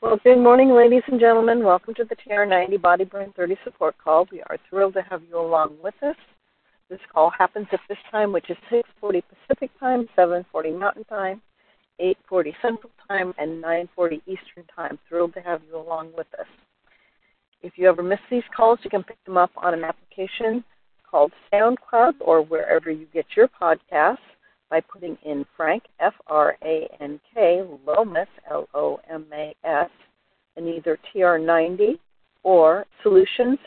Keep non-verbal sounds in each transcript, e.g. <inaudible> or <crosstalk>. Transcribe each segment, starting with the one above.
Well, good morning, ladies and gentlemen. Welcome to the TR90 Body Burn 30 support call. We are thrilled to have you along with us. This call happens at this time, which is 6:40 Pacific Time, 7:40 Mountain Time, 8:40 Central Time, and 9:40 Eastern Time. Thrilled to have you along with us. If you ever miss these calls, you can pick them up on an application called SoundCloud or wherever you get your podcasts by putting in Frank, F R A N K, Lomas, L O M either TR90 or Solutions,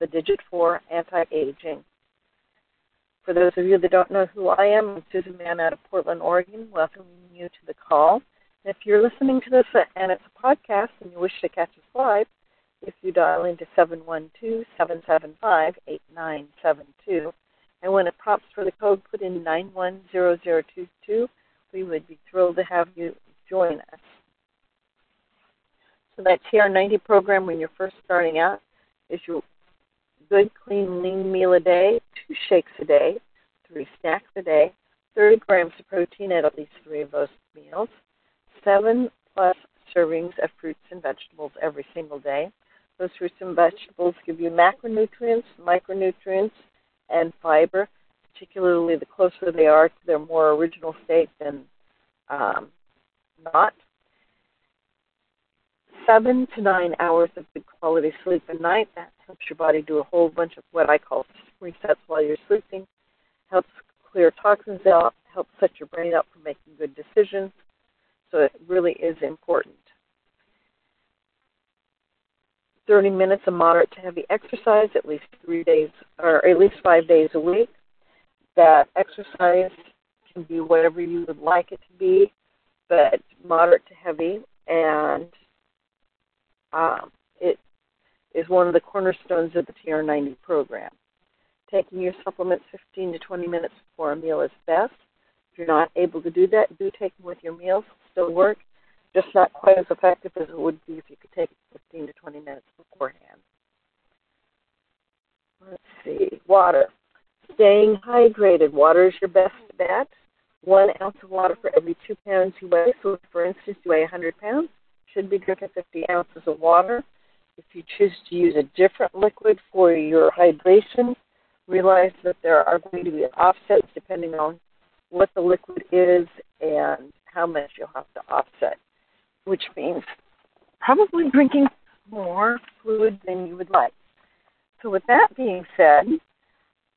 the digit 4 anti aging. For those of you that don't know who I am, I'm Susan Mann out of Portland, Oregon, welcoming you to the call. if you're listening to this and it's a podcast and you wish to catch us live, if you dial into 712 775 8972, and when it prompts for the code, put in 910022. We would be thrilled to have you join us. So that TR90 program, when you're first starting out, is your good, clean, lean meal a day, two shakes a day, three snacks a day, 30 grams of protein at at least three of those meals, seven plus servings of fruits and vegetables every single day. Those fruits and vegetables give you macronutrients, micronutrients, and fiber, particularly the closer they are to their more original state than um, not. Seven to nine hours of good quality sleep a night. That helps your body do a whole bunch of what I call resets while you're sleeping. Helps clear toxins out. Helps set your brain up for making good decisions. So it really is important. 30 minutes of moderate to heavy exercise at least three days or at least five days a week. That exercise can be whatever you would like it to be, but moderate to heavy, and um, it is one of the cornerstones of the TR90 program. Taking your supplements 15 to 20 minutes before a meal is best. If you're not able to do that, do take them with your meals. Still work just not quite as effective as it would be if you could take 15 to 20 minutes beforehand. Let's see. Water. Staying hydrated. Water is your best bet. One ounce of water for every two pounds you weigh. So, if, for instance, you weigh 100 pounds, should be drinking 50 ounces of water. If you choose to use a different liquid for your hydration, realize that there are going to be offsets depending on what the liquid is and how much you'll have to offset which means probably drinking more fluid than you would like. So, with that being said,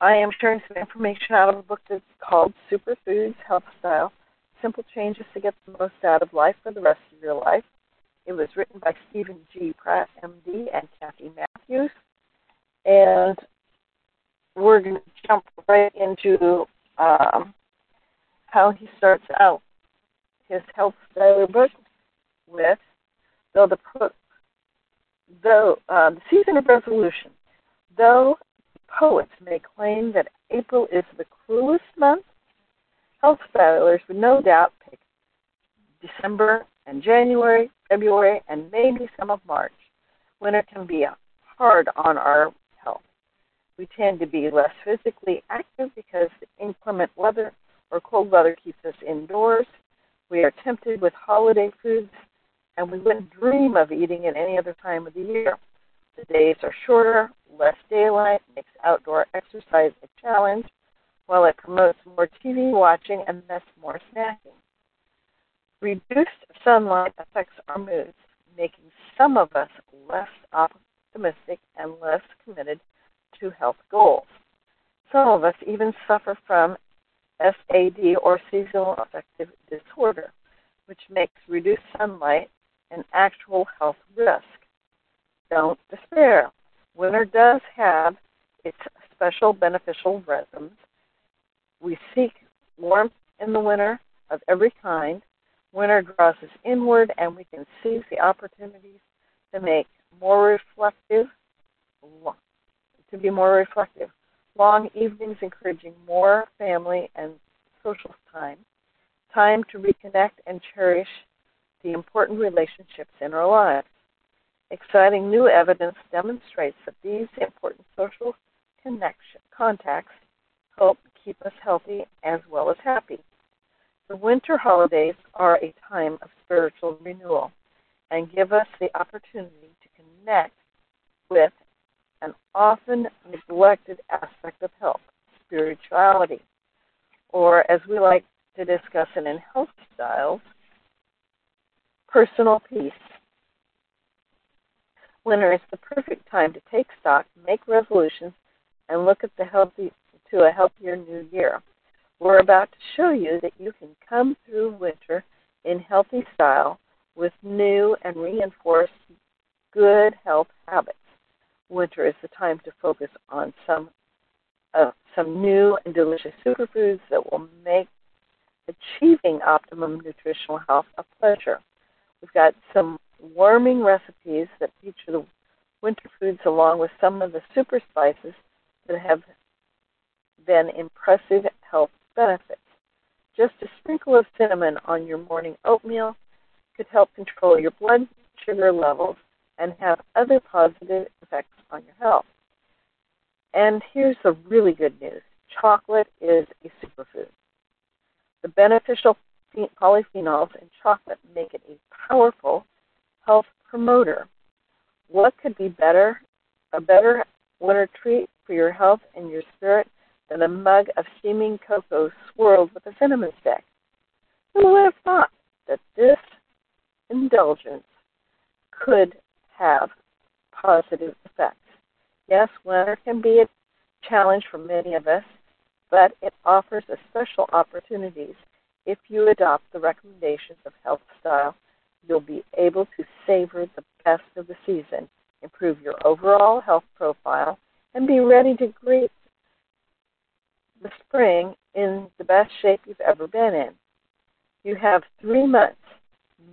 I am sharing some information out of a book that's called Superfoods Health Style Simple Changes to Get the Most Out of Life for the Rest of Your Life. It was written by Steven G. Pratt, MD, and Kathy Matthews. And we're going to jump right into um, how he starts out his health style book with, though the though uh, the season of resolution, though poets may claim that April is the cruelest month, health stylers would no doubt pick December and January, February, and maybe some of March. Winter can be hard on our health. We tend to be less physically active because inclement weather or cold weather keeps us indoors. We are tempted with holiday foods and we wouldn't dream of eating at any other time of the year. The days are shorter, less daylight, makes outdoor exercise a challenge, while it promotes more TV watching and thus more snacking. Reduced sunlight affects our moods, making some of us less optimistic and less committed to health goals. Some of us even suffer from SAD or seasonal affective disorder, which makes reduced sunlight an actual health risk. Don't despair. Winter does have its special beneficial rhythms. We seek warmth in the winter of every kind. Winter draws us inward, and we can seize the opportunities to make more reflective, to be more reflective. Long evenings encouraging more family and social time, time to reconnect and cherish the important relationships in our lives. Exciting new evidence demonstrates that these important social connection, contacts help keep us healthy as well as happy. The winter holidays are a time of spiritual renewal. and give us the opportunity to connect with an often neglected aspect of health, spirituality, or as we like to discuss it in health styles, personal peace. Winter is the perfect time to take stock, make resolutions, and look at the healthy to a healthier new year. We're about to show you that you can come through winter in healthy style with new and reinforced good health habits. Winter is the time to focus on some uh, some new and delicious superfoods that will make achieving optimum nutritional health a pleasure. We've got some warming recipes that feature the winter foods along with some of the super spices that have been impressive health benefits. Just a sprinkle of cinnamon on your morning oatmeal could help control your blood sugar levels and have other positive effects on your health. And here's the really good news chocolate is a superfood. The beneficial polyphenols in chocolate make it a powerful health promoter. What could be better, a better winter treat for your health and your spirit than a mug of steaming cocoa swirled with a cinnamon stick? Who would have thought that this indulgence could have positive effects? Yes, winter can be a challenge for many of us, but it offers a special opportunities. If you adopt the recommendations of Health Style, you'll be able to savor the best of the season, improve your overall health profile, and be ready to greet the spring in the best shape you've ever been in. You have three months.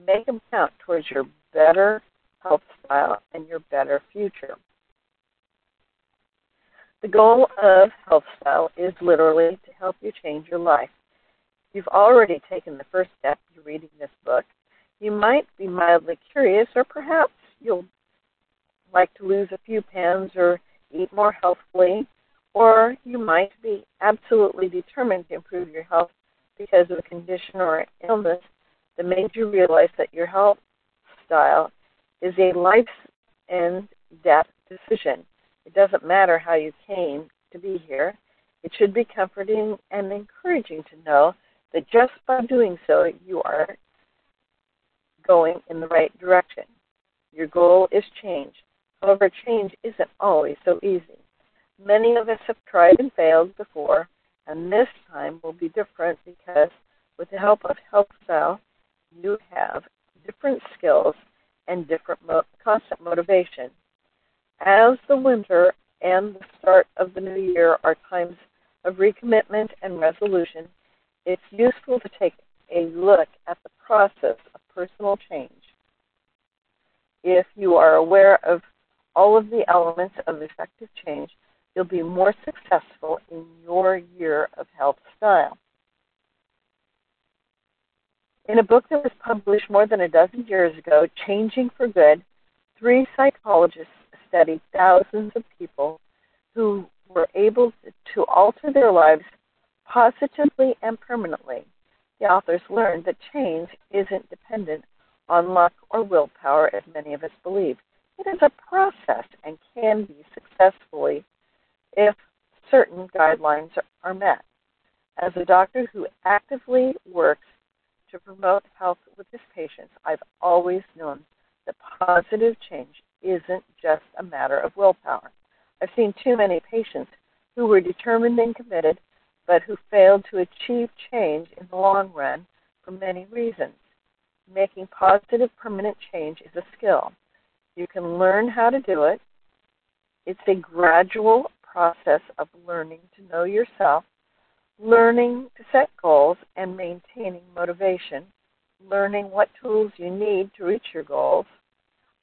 Make them count towards your better health style and your better future. The goal of Health Style is literally to help you change your life. You've already taken the first step to reading this book. You might be mildly curious, or perhaps you'll like to lose a few pounds or eat more healthfully, or you might be absolutely determined to improve your health because of a condition or illness that made you realize that your health style is a life and death decision. It doesn't matter how you came to be here. It should be comforting and encouraging to know that just by doing so, you are going in the right direction. Your goal is change. However, change isn't always so easy. Many of us have tried and failed before, and this time will be different because with the help of Health you have different skills and different mo- constant motivation. As the winter and the start of the new year are times of recommitment and resolution, it's useful to take a look at the process of personal change. If you are aware of all of the elements of effective change, you'll be more successful in your year of health style. In a book that was published more than a dozen years ago, Changing for Good, three psychologists studied thousands of people who were able to alter their lives positively and permanently. The authors learned that change isn't dependent on luck or willpower as many of us believe. It is a process and can be successfully if certain guidelines are met. As a doctor who actively works to promote health with his patients, I've always known that positive change isn't just a matter of willpower. I've seen too many patients who were determined and committed, but who failed to achieve change in the long run for many reasons. Making positive permanent change is a skill. You can learn how to do it. It's a gradual process of learning to know yourself, learning to set goals and maintaining motivation, learning what tools you need to reach your goals,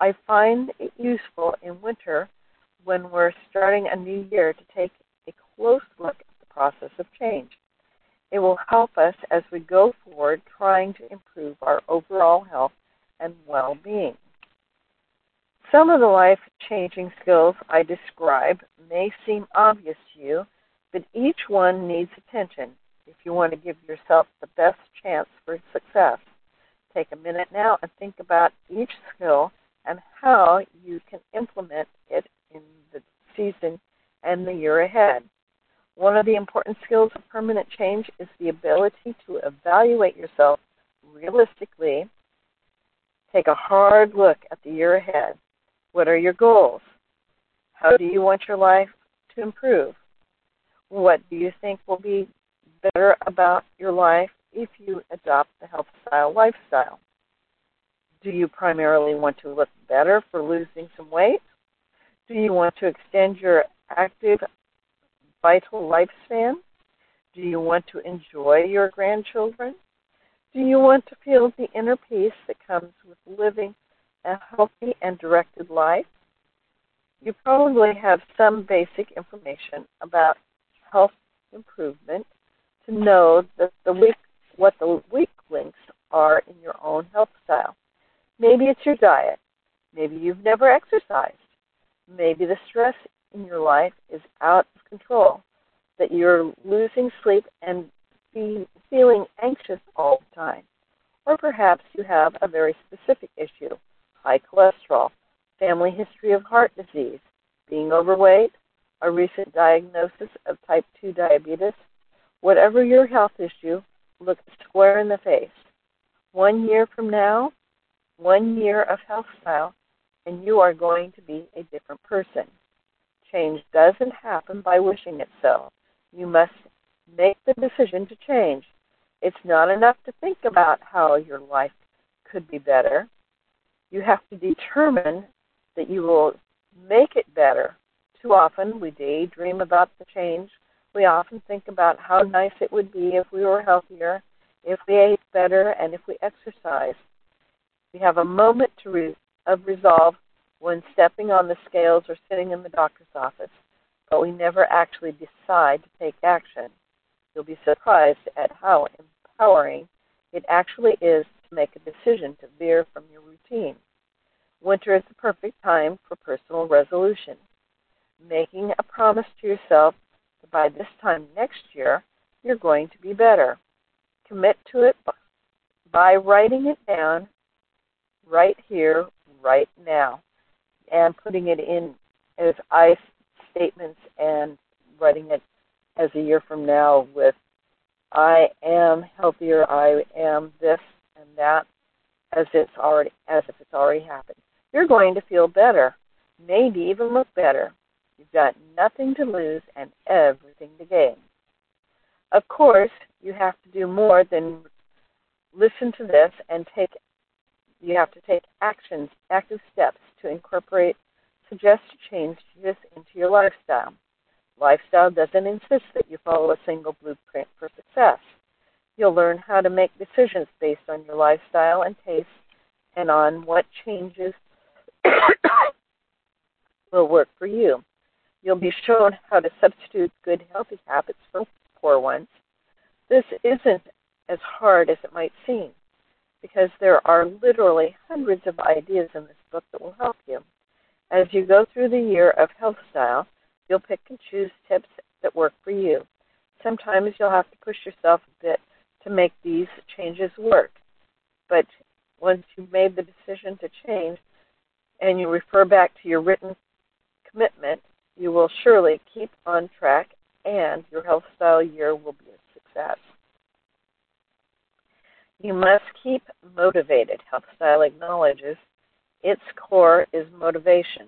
I find it useful in winter when we're starting a new year to take a close look at the process of change. It will help us as we go forward trying to improve our overall health and well being. Some of the life changing skills I describe may seem obvious to you, but each one needs attention if you want to give yourself the best chance for success. Take a minute now and think about each skill and how you can implement it in the season and the year ahead. One of the important skills of permanent change is the ability to evaluate yourself realistically. Take a hard look at the year ahead. What are your goals? How do you want your life to improve? What do you think will be better about your life if you adopt the health style lifestyle? Do you primarily want to look better for losing some weight? Do you want to extend your active vital lifespan? Do you want to enjoy your grandchildren? Do you want to feel the inner peace that comes with living a healthy and directed life? You probably have some basic information about health improvement to know that the weak, what the weak links are in your own health style. Maybe it's your diet. Maybe you've never exercised. Maybe the stress in your life is out of control, that you're losing sleep and be feeling anxious all the time. Or perhaps you have a very specific issue high cholesterol, family history of heart disease, being overweight, a recent diagnosis of type 2 diabetes. Whatever your health issue, look square in the face. One year from now, one year of health style, and you are going to be a different person. Change doesn't happen by wishing it so. You must make the decision to change. It's not enough to think about how your life could be better. You have to determine that you will make it better. Too often we daydream about the change. We often think about how nice it would be if we were healthier, if we ate better, and if we exercised. We have a moment to re- of resolve when stepping on the scales or sitting in the doctor's office, but we never actually decide to take action. You'll be surprised at how empowering it actually is to make a decision to veer from your routine. Winter is the perfect time for personal resolution. Making a promise to yourself that by this time next year, you're going to be better. Commit to it by writing it down right here, right now and putting it in as I statements and writing it as a year from now with I am healthier, I am this and that as it's already as if it's already happened. You're going to feel better, maybe even look better. You've got nothing to lose and everything to gain. Of course, you have to do more than listen to this and take you have to take actions, active steps to incorporate suggested changes into your lifestyle. Lifestyle doesn't insist that you follow a single blueprint for success. You'll learn how to make decisions based on your lifestyle and taste and on what changes <coughs> will work for you. You'll be shown how to substitute good, healthy habits for poor ones. This isn't as hard as it might seem because there are literally hundreds of ideas in this book that will help you. As you go through the year of health style, you'll pick and choose tips that work for you. Sometimes you'll have to push yourself a bit to make these changes work. But once you've made the decision to change and you refer back to your written commitment, you will surely keep on track and your health style year will be a success. You must keep motivated. Health Style acknowledges its core is motivation.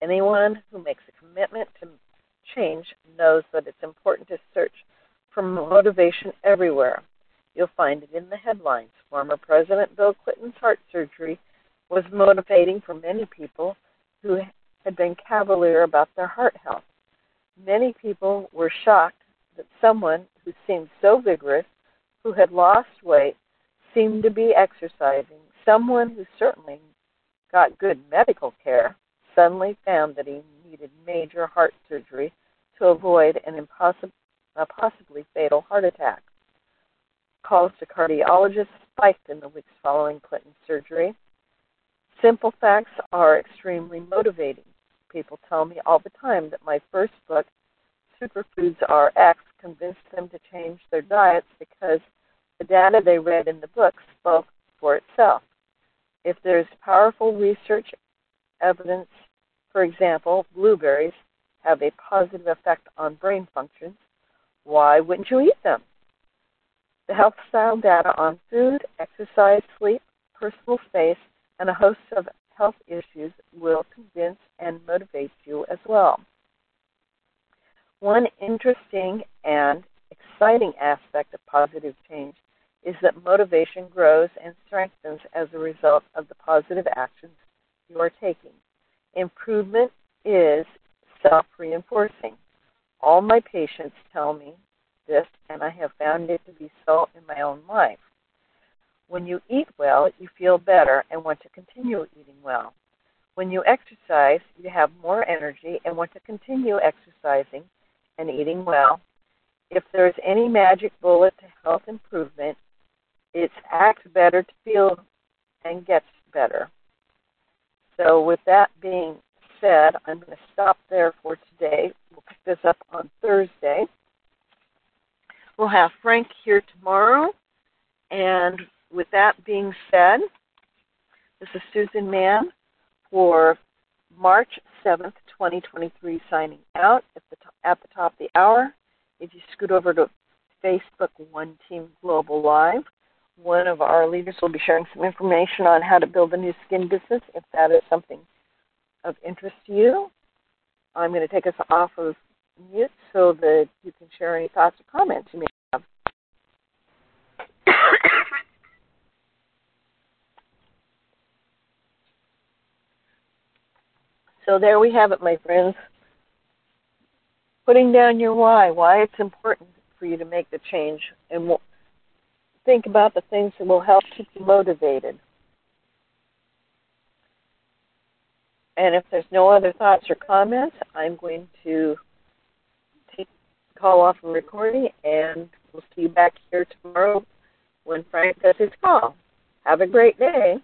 Anyone who makes a commitment to change knows that it's important to search for motivation everywhere. You'll find it in the headlines. Former President Bill Clinton's heart surgery was motivating for many people who had been cavalier about their heart health. Many people were shocked that someone who seemed so vigorous, who had lost weight, seemed to be exercising, someone who certainly got good medical care suddenly found that he needed major heart surgery to avoid an impossible, a possibly fatal heart attack. Calls to cardiologists spiked in the weeks following Clinton's surgery. Simple facts are extremely motivating. People tell me all the time that my first book, Superfoods RX, convinced them to change their diets because the data they read in the book spoke for itself. If there's powerful research evidence, for example, blueberries have a positive effect on brain functions, why wouldn't you eat them? The health style data on food, exercise, sleep, personal space, and a host of health issues will convince and motivate you as well. One interesting and exciting aspect of positive change is that motivation grows and strengthens as a result of the positive actions you are taking. Improvement is self reinforcing. All my patients tell me and I have found it to be so in my own life. When you eat well, you feel better and want to continue eating well. When you exercise, you have more energy and want to continue exercising and eating well. If there's any magic bullet to health improvement, it's act better to feel and get better. So, with that being said, I'm going to stop there for today. We'll pick this up on Thursday. We'll have Frank here tomorrow. And with that being said, this is Susan Mann for March 7th, 2023, signing out at the, top, at the top of the hour. If you scoot over to Facebook One Team Global Live, one of our leaders will be sharing some information on how to build a Nu Skin business if that is something of interest to you. I'm going to take us off of mute so that you can share any thoughts or comments you may have. <coughs> so there we have it, my friends. Putting down your why, why it's important for you to make the change, and think about the things that will help keep you motivated. And if there's no other thoughts or comments, I'm going to call off the recording and we'll see you back here tomorrow when Frank does his call. Have a great day.